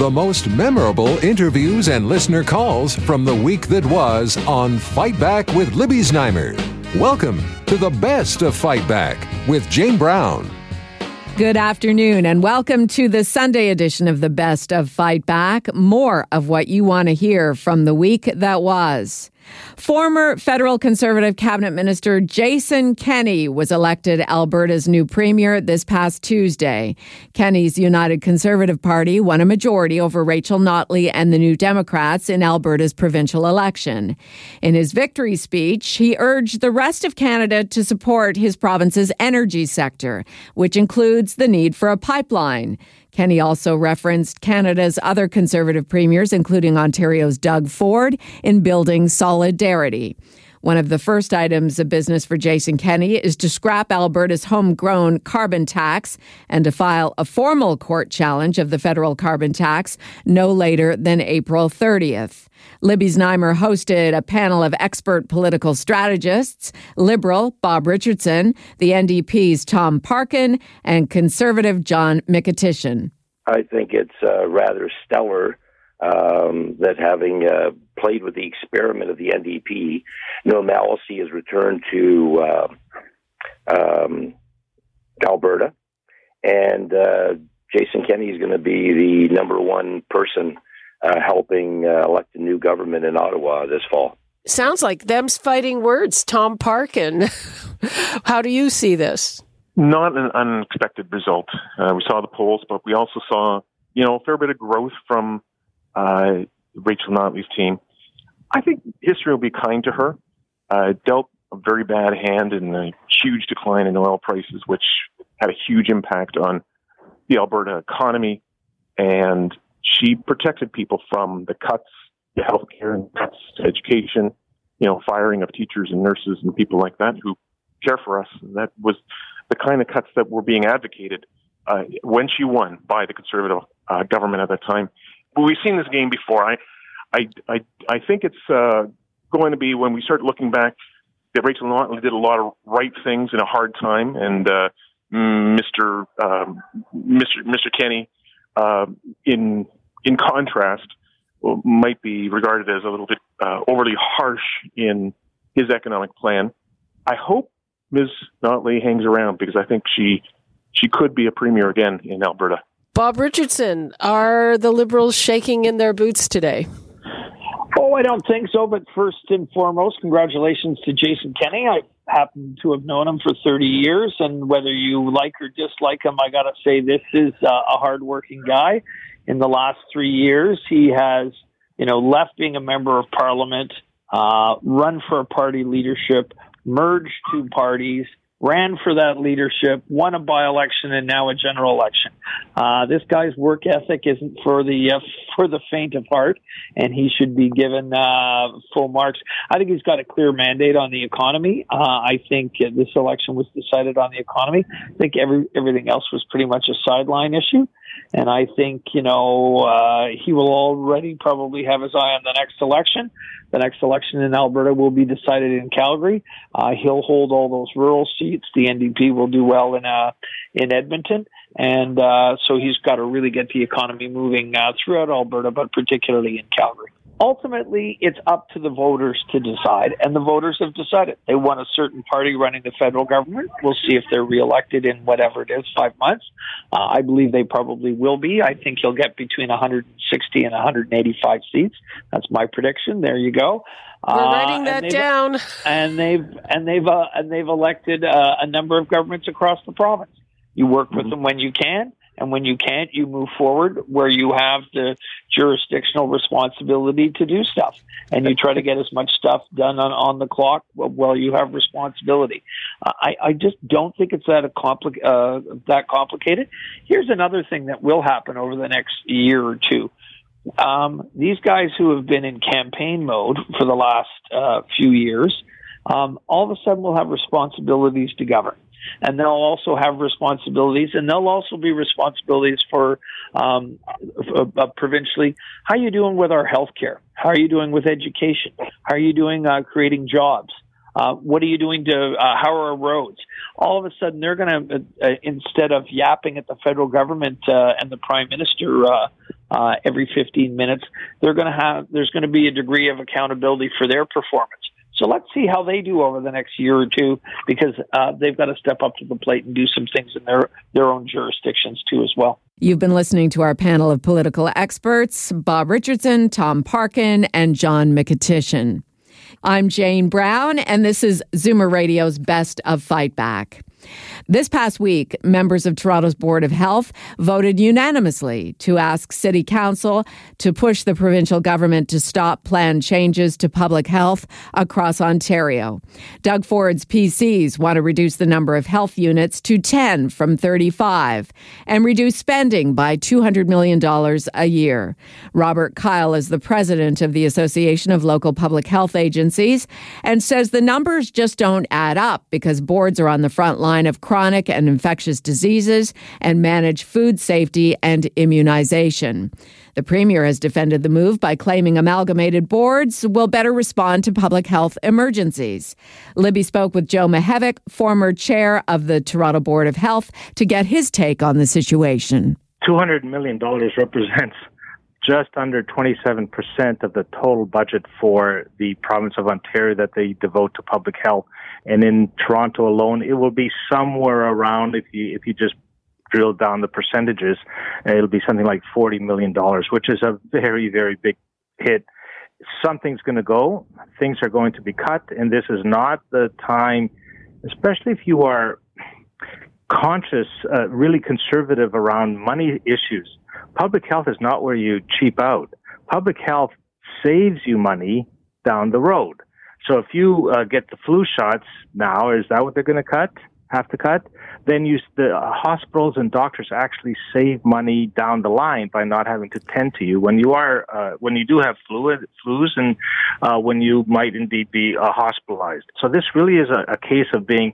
The most memorable interviews and listener calls from the week that was on Fight Back with Libby Znaimer. Welcome to the best of Fight Back with Jane Brown. Good afternoon, and welcome to the Sunday edition of the Best of Fight Back. More of what you want to hear from the week that was. Former federal conservative cabinet minister Jason Kenney was elected Alberta's new premier this past Tuesday. Kenney's United Conservative Party won a majority over Rachel Notley and the New Democrats in Alberta's provincial election. In his victory speech, he urged the rest of Canada to support his province's energy sector, which includes the need for a pipeline. Kenney also referenced Canada's other conservative premiers, including Ontario's Doug Ford, in building solidarity. One of the first items of business for Jason Kenney is to scrap Alberta's homegrown carbon tax and to file a formal court challenge of the federal carbon tax no later than April 30th. Libby Znaimer hosted a panel of expert political strategists, Liberal Bob Richardson, the NDP's Tom Parkin, and Conservative John Mykytyshyn. I think it's uh, rather stellar um, that having uh, played with the experiment of the NDP, Neil Mallesee has returned to uh, um, Alberta, and uh, Jason Kenney is going to be the number one person uh, helping uh, elect a new government in Ottawa this fall. Sounds like them's fighting words. Tom Parkin, how do you see this? Not an unexpected result. Uh, we saw the polls, but we also saw, you know, a fair bit of growth from uh, Rachel Notley's team. I think history will be kind to her. Uh, dealt a very bad hand in a huge decline in oil prices, which had a huge impact on the Alberta economy. And she protected people from the cuts to healthcare and cuts to education, you know, firing of teachers and nurses and people like that who care for us. And that was the kind of cuts that were being advocated uh, when she won by the conservative uh, government at that time. But we've seen this game before. I, I, I, I think it's uh, going to be when we start looking back that Rachel Notley did a lot of right things in a hard time, and uh, Mr. Um, Mr. Mr. Kenney, uh, in in contrast, might be regarded as a little bit uh, overly harsh in his economic plan. I hope Ms. Notley hangs around because I think she she could be a premier again in Alberta. Bob Richardson, are the Liberals shaking in their boots today? Oh, I don't think so. But first and foremost, congratulations to Jason Kenney. I happen to have known him for 30 years, and whether you like or dislike him, I got to say this is uh, a hardworking guy. In the last three years, he has, you know, left being a member of Parliament, uh, run for a party leadership, merged two parties, ran for that leadership, won a by-election, and now a general election. Uh, this guy's work ethic isn't for the uh, for the faint of heart, and he should be given uh, full marks. I think he's got a clear mandate on the economy. Uh, I think this election was decided on the economy. I think every everything else was pretty much a sideline issue. And I think, you know, uh, he will already probably have his eye on the next election. The next election in Alberta will be decided in Calgary. Uh, he'll hold all those rural seats. The NDP will do well in, uh, in Edmonton. And, uh, so he's got to really get the economy moving, uh, throughout Alberta, but particularly in Calgary ultimately it's up to the voters to decide, and the voters have decided. They want a certain party running the federal government. We'll see if they're reelected in whatever it is, five months. Uh, I believe they probably will be. I think he'll get between 160 and 185 seats. That's my prediction. There you go. We're uh, writing that and down. And they've and they've uh, and they've elected uh, a number of governments across the province. You work with mm-hmm. them when you can and when you can't, you move forward where you have the jurisdictional responsibility to do stuff. And you try to get as much stuff done on, on the clock while you have responsibility. I, I just don't think it's that, compli- uh, that complicated. Here's another thing that will happen over the next year or two. Um, these guys who have been in campaign mode for the last uh, few years, um, all of a sudden will have responsibilities to govern and they'll also have responsibilities, and they'll also be responsibilities for um, uh, provincially. How are you doing with our health care? How are you doing with education? How are you doing uh, creating jobs? Uh, what are you doing to uh, how are our roads? All of a sudden, they're going to uh, uh, instead of yapping at the federal government uh, and the prime minister uh, uh, every 15 minutes, they're going to have there's going to be a degree of accountability for their performance. So let's see how they do over the next year or two, because uh, they've got to step up to the plate and do some things in their their own jurisdictions too, as well. You've been listening to our panel of political experts: Bob Richardson, Tom Parkin, and John Mykytyshyn. I'm Jane Brown, and this is Zoomer Radio's Best of Fight Back. This past week, members of Toronto's Board of Health voted unanimously to ask City Council to push the provincial government to stop planned changes to public health across Ontario. Doug Ford's PCs want to reduce the number of health units to 10 from 35 and reduce spending by $200 million a year. Robert Kyle is the president of the Association of Local Public Health Agencies and says the numbers just don't add up because boards are on the front line of chronic and infectious diseases and manage food safety and immunization. The Premier has defended the move by claiming amalgamated boards will better respond to public health emergencies. Libby spoke with Joe Mihevc, former chair of the Toronto Board of Health, to get his take on the situation. $200 million represents just under 27% of the total budget for the province of Ontario that they devote to public health. And in Toronto alone, it will be somewhere around, if you, if you just drill down the percentages, it'll be something like $40 million, which is a very, very big hit. Something's going to go. Things are going to be cut. And this is not the time, especially if you are conscious, uh, really conservative around money issues. Public health is not where you cheap out. Public health saves you money down the road. So if you uh, get the flu shots now, is that what they're going to cut? Have to cut? Then you, the hospitals and doctors actually save money down the line by not having to tend to you when you are uh, when you do have flu, flus and uh, when you might indeed be uh, hospitalized. So this really is a, a case of being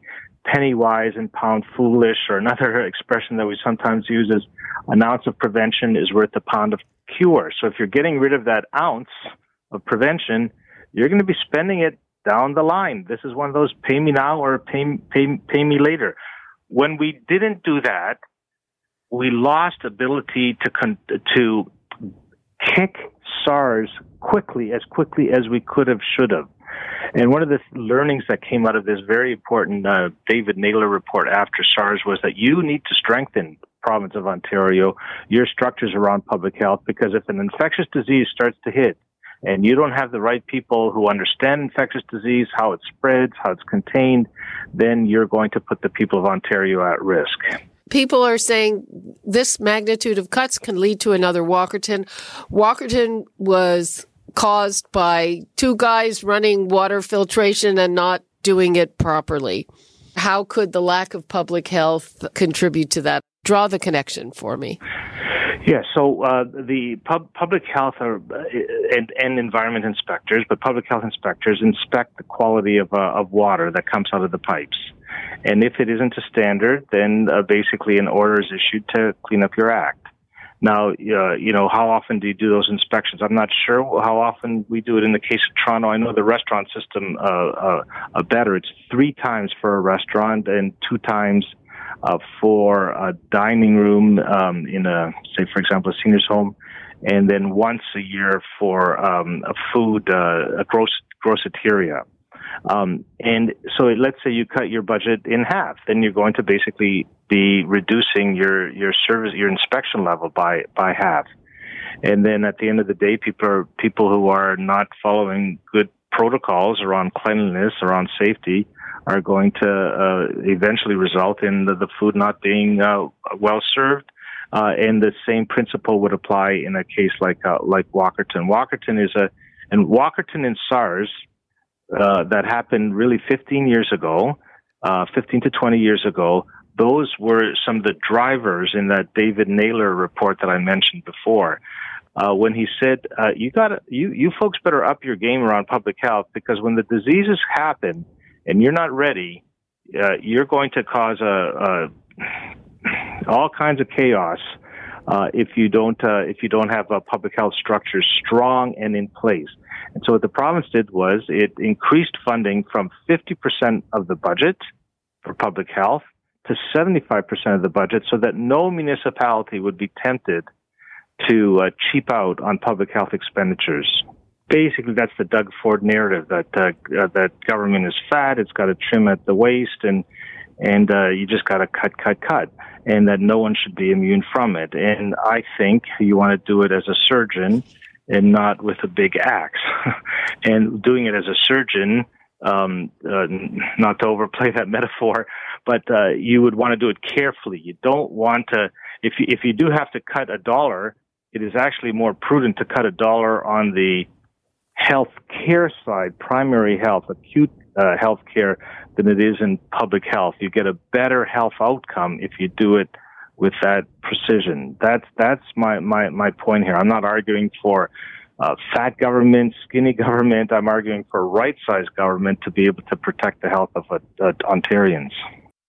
penny wise and pound foolish, or another expression that we sometimes use is an ounce of prevention is worth a pound of cure. So if you're getting rid of that ounce of prevention, you're going to be spending it down the line. This is one of those pay me now or pay, pay, pay me later. When we didn't do that, we lost ability to con- to kick SARS quickly, as quickly as we could have, should have. And one of the learnings that came out of this very important uh, David Naylor report after SARS was that you need to strengthen province of Ontario your structures around public health because if an infectious disease starts to hit, and you don't have the right people who understand infectious disease, how it spreads, how it's contained, then you're going to put the people of Ontario at risk. People are saying this magnitude of cuts can lead to another Walkerton. Walkerton was caused by two guys running water filtration and not doing it properly. How could the lack of public health contribute to that? Draw the connection for me. Yeah, so uh, the pub- public health are, uh, and, and, environment inspectors, but public health inspectors inspect the quality of, uh, of water that comes out of the pipes. And if it isn't a standard, then uh, basically an order is issued to clean up your act. Now, uh, you know, how often do you do those inspections? I'm not sure how often we do it in the case of Toronto. I know the restaurant system uh, uh, better. It's three times for a restaurant and two times uh, for a dining room um, in a, say, for example, a senior's home, and then once a year for um, a food, uh, a gross groceteria. Um, and so let's say you cut your budget in half, then you're going to basically be reducing your, your service, your inspection level by, by half. And then at the end of the day, people are, people who are not following good protocols around cleanliness, around safety, are going to uh, eventually result in the, the food not being uh, well served. Uh, and the same principle would apply in a case like uh, like Walkerton. Walkerton is a and Walkerton and SARS uh, that happened really 15 years ago, uh, 15 to 20 years ago. Those were some of the drivers in that David Naylor report that I mentioned before. Uh, when he said, uh, "You got you you folks better up your game around public health because when the diseases happen, and you're not ready, uh, you're going to cause a, a all kinds of chaos uh, if you don't uh, if you don't have a public health structure strong and in place. And so what the province did was it increased funding from 50% of the budget for public health to 75% of the budget, so that no municipality would be tempted to uh, cheap out on public health expenditures. Basically, that's the Doug Ford narrative that uh, uh, that government is fat, it's got to trim at the waist, and and uh, you just got to cut, cut, cut, and that no one should be immune from it. And I think you want to do it as a surgeon and not with a big axe. and doing it as a surgeon, um, uh, not to overplay that metaphor, but uh, you would want to do it carefully. You don't want to, if you, if you do have to cut a dollar, it is actually more prudent to cut a dollar on the health care side, primary health, acute uh, health care, than it is in public health. You get a better health outcome if you do it with that precision. That's that's my my my point here. I'm not arguing for uh, fat government, skinny government. I'm arguing for right-sized government to be able to protect the health of uh, Ontarians.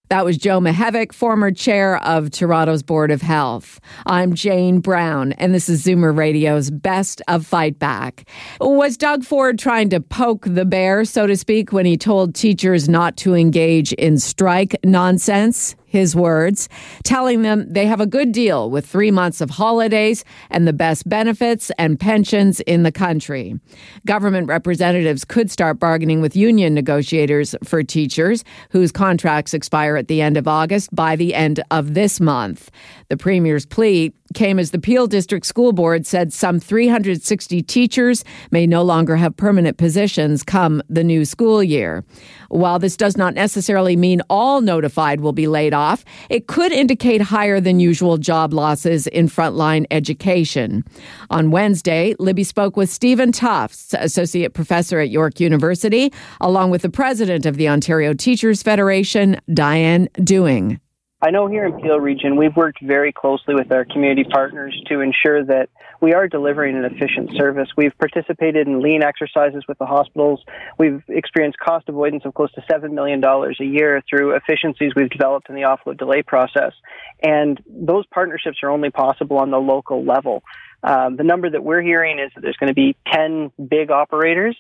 That was Joe Mihevc, former chair of Toronto's Board of Health. I'm Jane Brown, and this is Zoomer Radio's Best of Fight Back. Was Doug Ford trying to poke the bear, so to speak, when he told teachers not to engage in strike nonsense? His words, telling them they have a good deal with three months of holidays and the best benefits and pensions in the country. Government representatives could start bargaining with union negotiators for teachers whose contracts expire at the end of August by the end of this month. The Premier's plea came as the Peel District School Board said some 360 teachers may no longer have permanent positions come the new school year. While this does not necessarily mean all notified will be laid off, it could indicate higher than usual job losses in frontline education. On Wednesday, Libby spoke with Stephen Tufts, Associate Professor at York University, along with the President of the Ontario Teachers Federation, Diane Dewing. I know here in Peel Region, we've worked very closely with our community partners to ensure that we are delivering an efficient service. We've participated in lean exercises with the hospitals. We've experienced cost avoidance of close to $7 million a year through efficiencies we've developed in the offload delay process. And those partnerships are only possible on the local level. Um, the number that we're hearing is that there's going to be 10 big operators,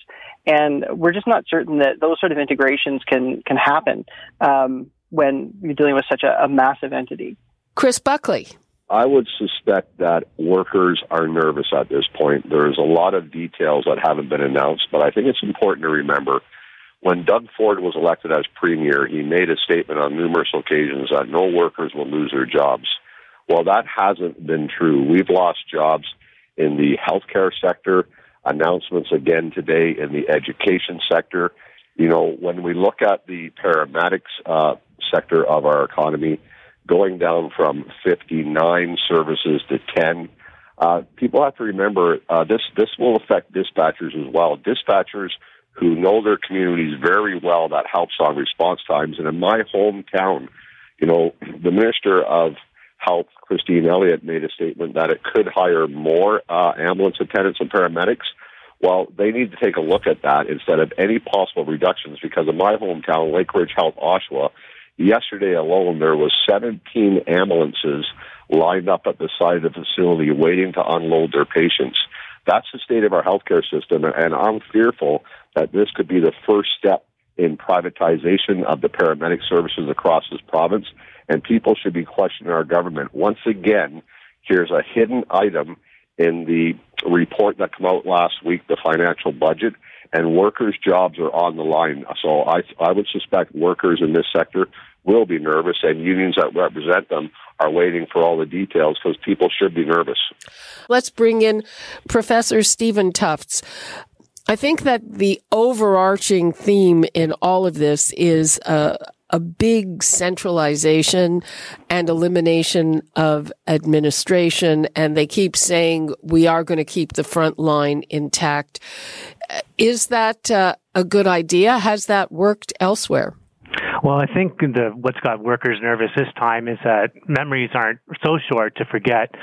and we're just not certain that those sort of integrations can, can happen. Um, when you're dealing with such a, a massive entity. Chris Buckley. I would suspect that workers are nervous at this point. There's a lot of details that haven't been announced, but I think it's important to remember when Doug Ford was elected as premier, he made a statement on numerous occasions that no workers will lose their jobs. Well, that hasn't been true. We've lost jobs in the healthcare sector, announcements again today in the education sector. You know, when we look at the paramedics uh, sector of our economy, going down from 59 services to 10. Uh, people have to remember uh, this. This will affect dispatchers as well. Dispatchers who know their communities very well. That helps on response times. And in my hometown, you know, the Minister of Health, Christine Elliott, made a statement that it could hire more uh, ambulance attendants and paramedics. Well, they need to take a look at that instead of any possible reductions because in my hometown, Lakeridge Health, Oshawa, Yesterday alone, there was 17 ambulances lined up at the side of the facility waiting to unload their patients. That's the state of our healthcare system, and I'm fearful that this could be the first step in privatization of the paramedic services across this province, and people should be questioning our government. Once again, here's a hidden item in the report that came out last week, the financial budget, and workers' jobs are on the line. So I, I would suspect workers in this sector will be nervous, and unions that represent them are waiting for all the details because people should be nervous. Let's bring in Professor Stephen Tufts. I think that the overarching theme in all of this is uh, a big centralization and elimination of administration. And they keep saying we are going to keep the front line intact. Is that uh, a good idea? Has that worked elsewhere? Well, I think the, what's got workers nervous this time is that memories aren't so short to forget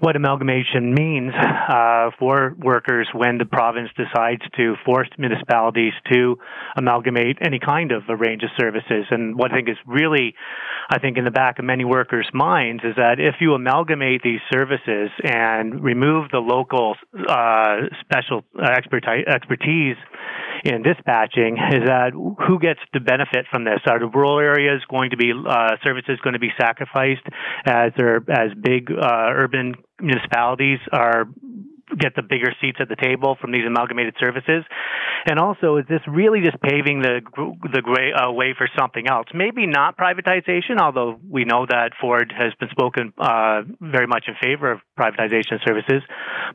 what amalgamation means uh, for workers when the province decides to force municipalities to amalgamate any kind of a range of services. And what I think is really, I think, in the back of many workers' minds is that if you amalgamate these services and remove the local uh, special expertise in dispatching is that who gets the benefit from this? Are the rural areas going to be uh, services going to be sacrificed as are as big uh, urban municipalities are get the bigger seats at the table from these amalgamated services? And also, is this really just paving the the uh, way for something else? Maybe not privatization, although we know that Ford has been spoken uh, very much in favor of privatization services,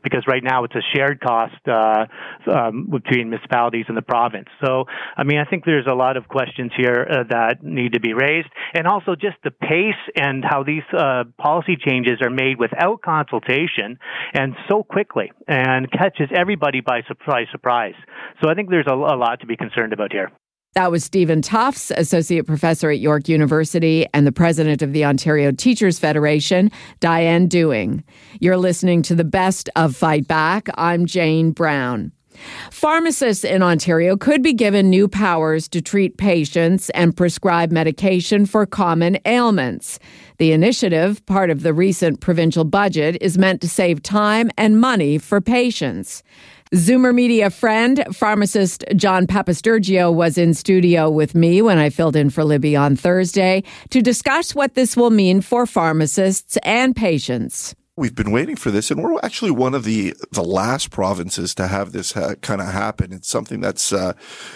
because right now it's a shared cost uh, um, between municipalities and the province. So, I mean, I think there's a lot of questions here uh, that need to be raised, and also just the pace and how these uh, policy changes are made without consultation and so quickly and catches everybody by surprise. Surprise. So I think there's a, a lot to be concerned about here. That was Stephen Tufts, Associate Professor at York University and the President of the Ontario Teachers Federation, Diane Dewing. You're listening to the best of Fight Back. I'm Jane Brown. Pharmacists in Ontario could be given new powers to treat patients and prescribe medication for common ailments. The initiative, part of the recent provincial budget, is meant to save time and money for patients. Zoomer Media friend, pharmacist John Papastergiou was in studio with me when I filled in for Libby on Thursday to discuss what this will mean for pharmacists and patients. We've been waiting for this, and we're actually one of the the last provinces to have this uh, kind of happen. It's something that's, uh,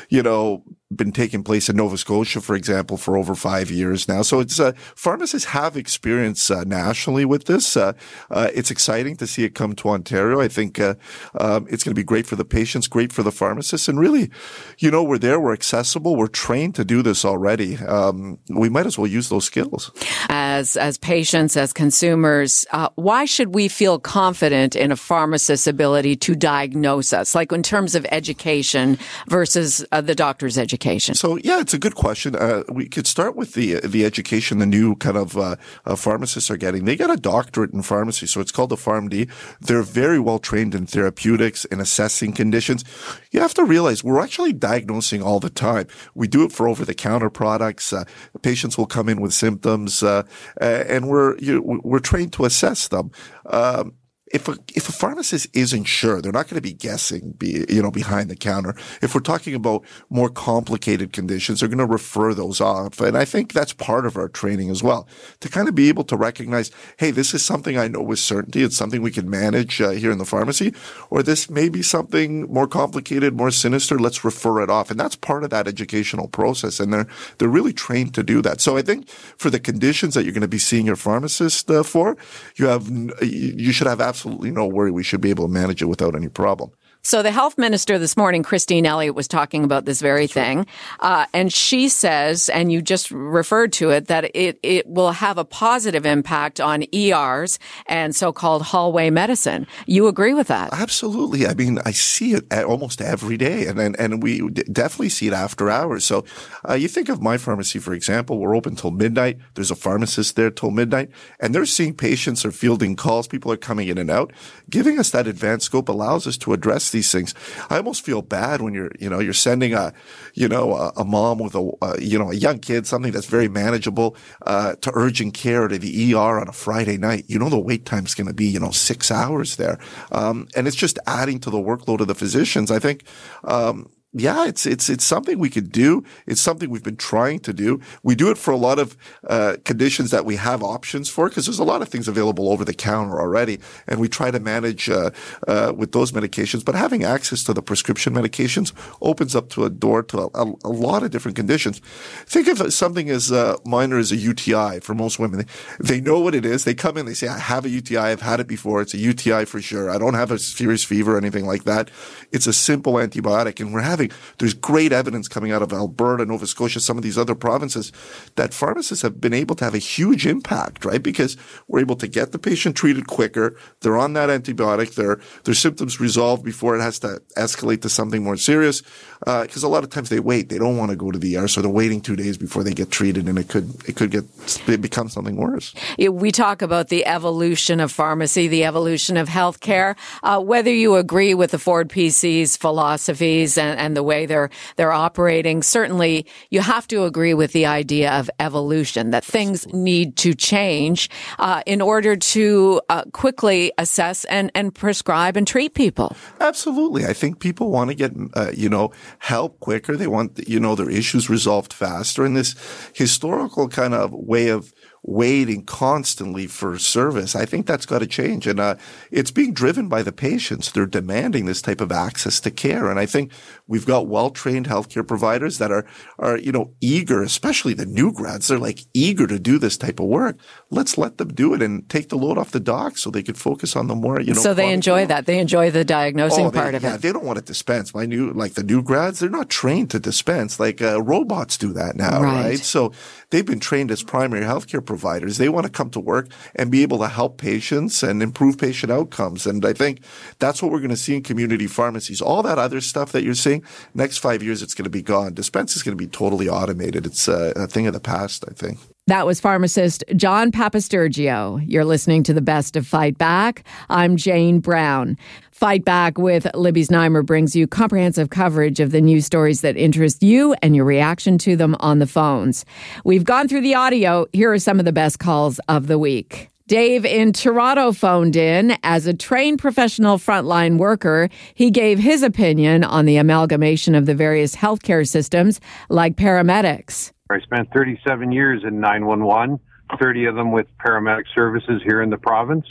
you know, been taking place in Nova Scotia, for example, for over five years now. So it's uh, pharmacists have experience uh, nationally with this. Uh, uh it's exciting to see it come to Ontario. I think uh, um, it's going to be great for the patients, great for the pharmacists, and really, you know, we're there, we're accessible, we're trained to do this already. Um, we might as well use those skills. As as patients, as consumers, uh, why should we feel confident in a pharmacist's ability to diagnose us, like in terms of education versus the doctor's education? Education? So yeah, it's a good question. Uh, we could start with the the education the new kind of uh, uh, pharmacists are getting. They get a doctorate in pharmacy, so it's called a PharmD. They're very well trained in therapeutics and assessing conditions. You have to realize we're actually diagnosing all the time. We do it for over the counter products. Uh, patients will come in with symptoms, uh, and we're you, we're trained to assess them. Um, if a, if a pharmacist isn't sure, they're not going to be guessing, be, you know, behind the counter. If we're talking about more complicated conditions, they're going to refer those off. And I think that's part of our training as well to kind of be able to recognize, hey, this is something I know with certainty. It's something we can manage uh, here in the pharmacy, or this may be something more complicated, more sinister. Let's refer it off. And that's part of that educational process. And they're, they're really trained to do that. So I think for the conditions that you're going to be seeing your pharmacist uh, for, you have, you should have absolutely absolutely no worry. We should be able to manage it without any problem. So the health minister this morning, Christine Elliott, was talking about this very thing, uh, and she says, and you just referred to it, that it it will have a positive impact on ERs and so-called hallway medicine. You agree with that? Absolutely. I mean, I see it almost every day, and and, and we definitely see it after hours. So uh, you think of my pharmacy, for example, we're open till midnight. There's a pharmacist there till midnight, and they're seeing patients or fielding calls. People are coming in and out. Giving us that advanced scope allows us to address these things. I almost feel bad when you're, you know, you're sending a, you know, a, a mom with a, a, you know, a young kid, something that's very manageable, uh, to urgent care to the ER on a Friday night. You know, the wait time's going to be, you know, six hours there. Um, and it's just adding to the workload of the physicians. I think, um, yeah, it's it's it's something we could do. It's something we've been trying to do. We do it for a lot of uh, conditions that we have options for because there's a lot of things available over the counter already, and we try to manage uh, uh, with those medications. But having access to the prescription medications opens up to a door to a, a lot of different conditions. Think of something as uh, minor as a UTI for most women. They know what it is. They come in, they say, "I have a UTI. I've had it before. It's a UTI for sure. I don't have a serious fever or anything like that. It's a simple antibiotic, and we're having there's great evidence coming out of Alberta, Nova Scotia, some of these other provinces that pharmacists have been able to have a huge impact, right? Because we're able to get the patient treated quicker. They're on that antibiotic. Their, their symptoms resolved before it has to escalate to something more serious. Uh, cause a lot of times they wait. They don't want to go to the ER. So they're waiting two days before they get treated and it could, it could get, it become something worse. We talk about the evolution of pharmacy, the evolution of healthcare. Uh, whether you agree with the Ford PC's philosophies and, and and the way they're they're operating. Certainly, you have to agree with the idea of evolution that things need to change uh, in order to uh, quickly assess and and prescribe and treat people. Absolutely, I think people want to get uh, you know help quicker. They want you know their issues resolved faster, and this historical kind of way of waiting constantly for service. I think that's got to change. And uh, it's being driven by the patients. They're demanding this type of access to care. And I think we've got well-trained healthcare providers that are, are, you know, eager, especially the new grads. They're like eager to do this type of work. Let's let them do it and take the load off the docs so they could focus on the more, you know. So they enjoy care. that. They enjoy the diagnosing oh, part of yeah, it. They don't want to dispense. My new, like the new grads, they're not trained to dispense. Like uh, robots do that now, right. right? So they've been trained as primary healthcare providers providers. They want to come to work and be able to help patients and improve patient outcomes. And I think that's what we're going to see in community pharmacies. All that other stuff that you're seeing, next five years, it's going to be gone. Dispense is going to be totally automated. It's a, a thing of the past, I think. That was pharmacist John Papastergiou. You're listening to the best of Fight Back. I'm Jane Brown. Fight Back with Libby Znaimer brings you comprehensive coverage of the news stories that interest you and your reaction to them on the phones. We've gone through the audio. Here are some of the best calls of the week. Dave in Toronto phoned in as a trained professional frontline worker. He gave his opinion on the amalgamation of the various healthcare systems like paramedics. I spent 37 years in 911, 30 of them with paramedic services here in the province.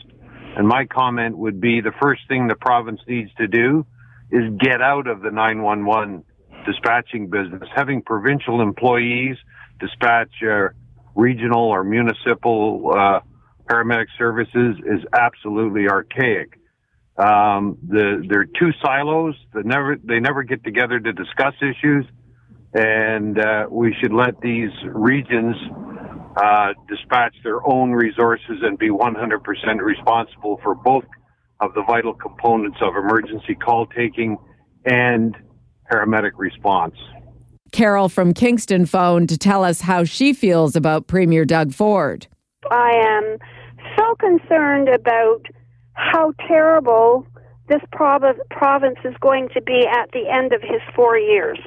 And my comment would be the first thing the province needs to do is get out of the 911 dispatching business. Having provincial employees dispatch uh, regional or municipal uh, paramedic services is absolutely archaic. Um, the, they're two silos that never they never get together to discuss issues, and uh, we should let these regions uh, dispatch their own resources and be 100% responsible for both of the vital components of emergency call taking and paramedic response. Carol from Kingston phoned to tell us how she feels about Premier Doug Ford. I am so concerned about how terrible this province is going to be at the end of his four years.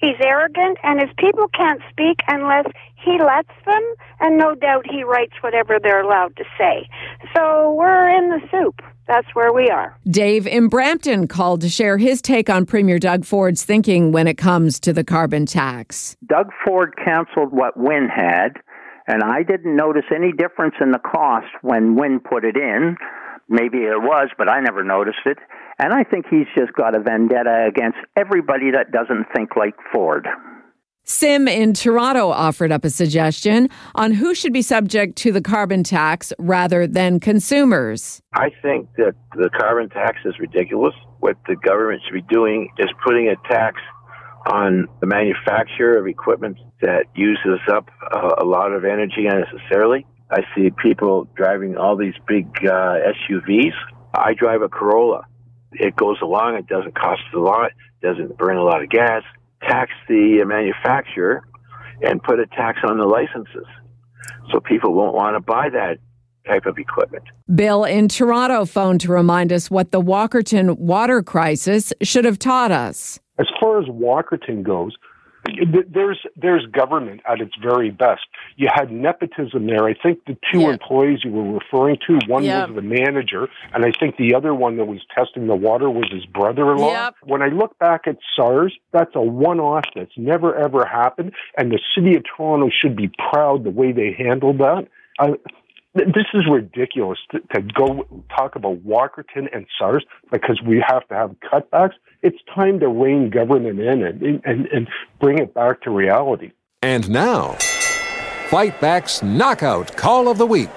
He's arrogant, and his people can't speak unless he lets them, and no doubt he writes whatever they're allowed to say. So we're in the soup. That's where we are. Dave in Brampton called to share his take on Premier Doug Ford's thinking when it comes to the carbon tax. Doug Ford canceled what Wynne had, and I didn't notice any difference in the cost when Wynne put it in. Maybe it was, but I never noticed it. And I think he's just got a vendetta against everybody that doesn't think like Ford. Sim in Toronto offered up a suggestion on who should be subject to the carbon tax rather than consumers. I think that the carbon tax is ridiculous. What the government should be doing is putting a tax on the manufacture of equipment that uses up uh, a lot of energy unnecessarily. I see people driving all these big uh, SUVs. I drive a Corolla. It goes along. It doesn't cost a lot. Doesn't burn a lot of gas. Tax the uh, manufacturer and put a tax on the licenses, so people won't want to buy that type of equipment. Bill in Toronto phoned to remind us what the Walkerton water crisis should have taught us. As far as Walkerton goes, there's there's government at its very best. You had nepotism there. I think the two yeah. employees you were referring to, one yep. was the manager, and I think the other one that was testing the water was his brother-in-law. Yep. When I look back at SARS, that's a one-off that's never ever happened, and the city of Toronto should be proud the way they handled that. I, this is ridiculous to, to, go talk about Walkerton and SARS because we have to have cutbacks. It's time to rein government in and, and, and bring it back to reality. And now, Fight Back's Knockout Call of the Week.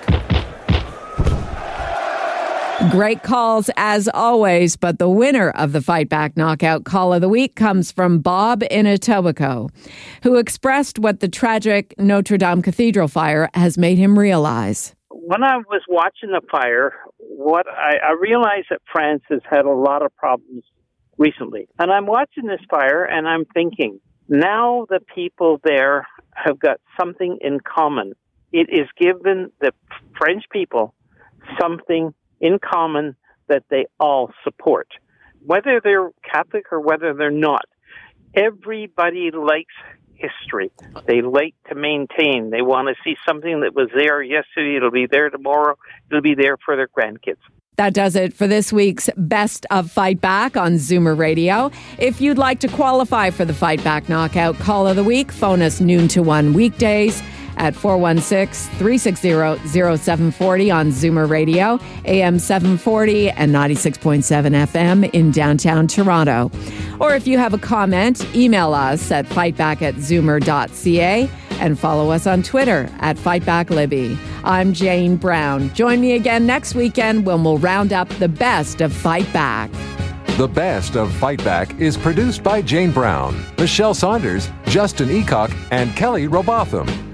Great calls as always, but the winner of the Fight Back Knockout Call of the Week comes from Bob in Etobicoke, who expressed what the tragic Notre Dame Cathedral fire has made him realize when I was watching the fire, what I, I realized that France has had a lot of problems recently. And I'm watching this fire and I'm thinking, now the people there have got something in common. It is given the French people something in common that they all support. Whether they're Catholic or whether they're not, everybody likes history. They like to maintain. They want to see something that was there yesterday. It'll be there tomorrow. It'll be there for their grandkids. That does it for this week's Best of Fight Back on Zoomer Radio. If you'd like to qualify for the Fight Back Knockout Call of the Week, phone us noon to one weekdays at 416 360 0740 on Zoomer Radio, AM 740 and 96.7 FM in downtown Toronto. Or if you have a comment, email us at fightback at zoomer.ca and follow us on Twitter at FightbackLibby. I'm Jane Brown. Join me again next weekend when we'll round up the best of Fight Back. The Best of Fight Back is produced by Jane Brown, Michelle Saunders, Justin Eacock, and Kelly Robotham.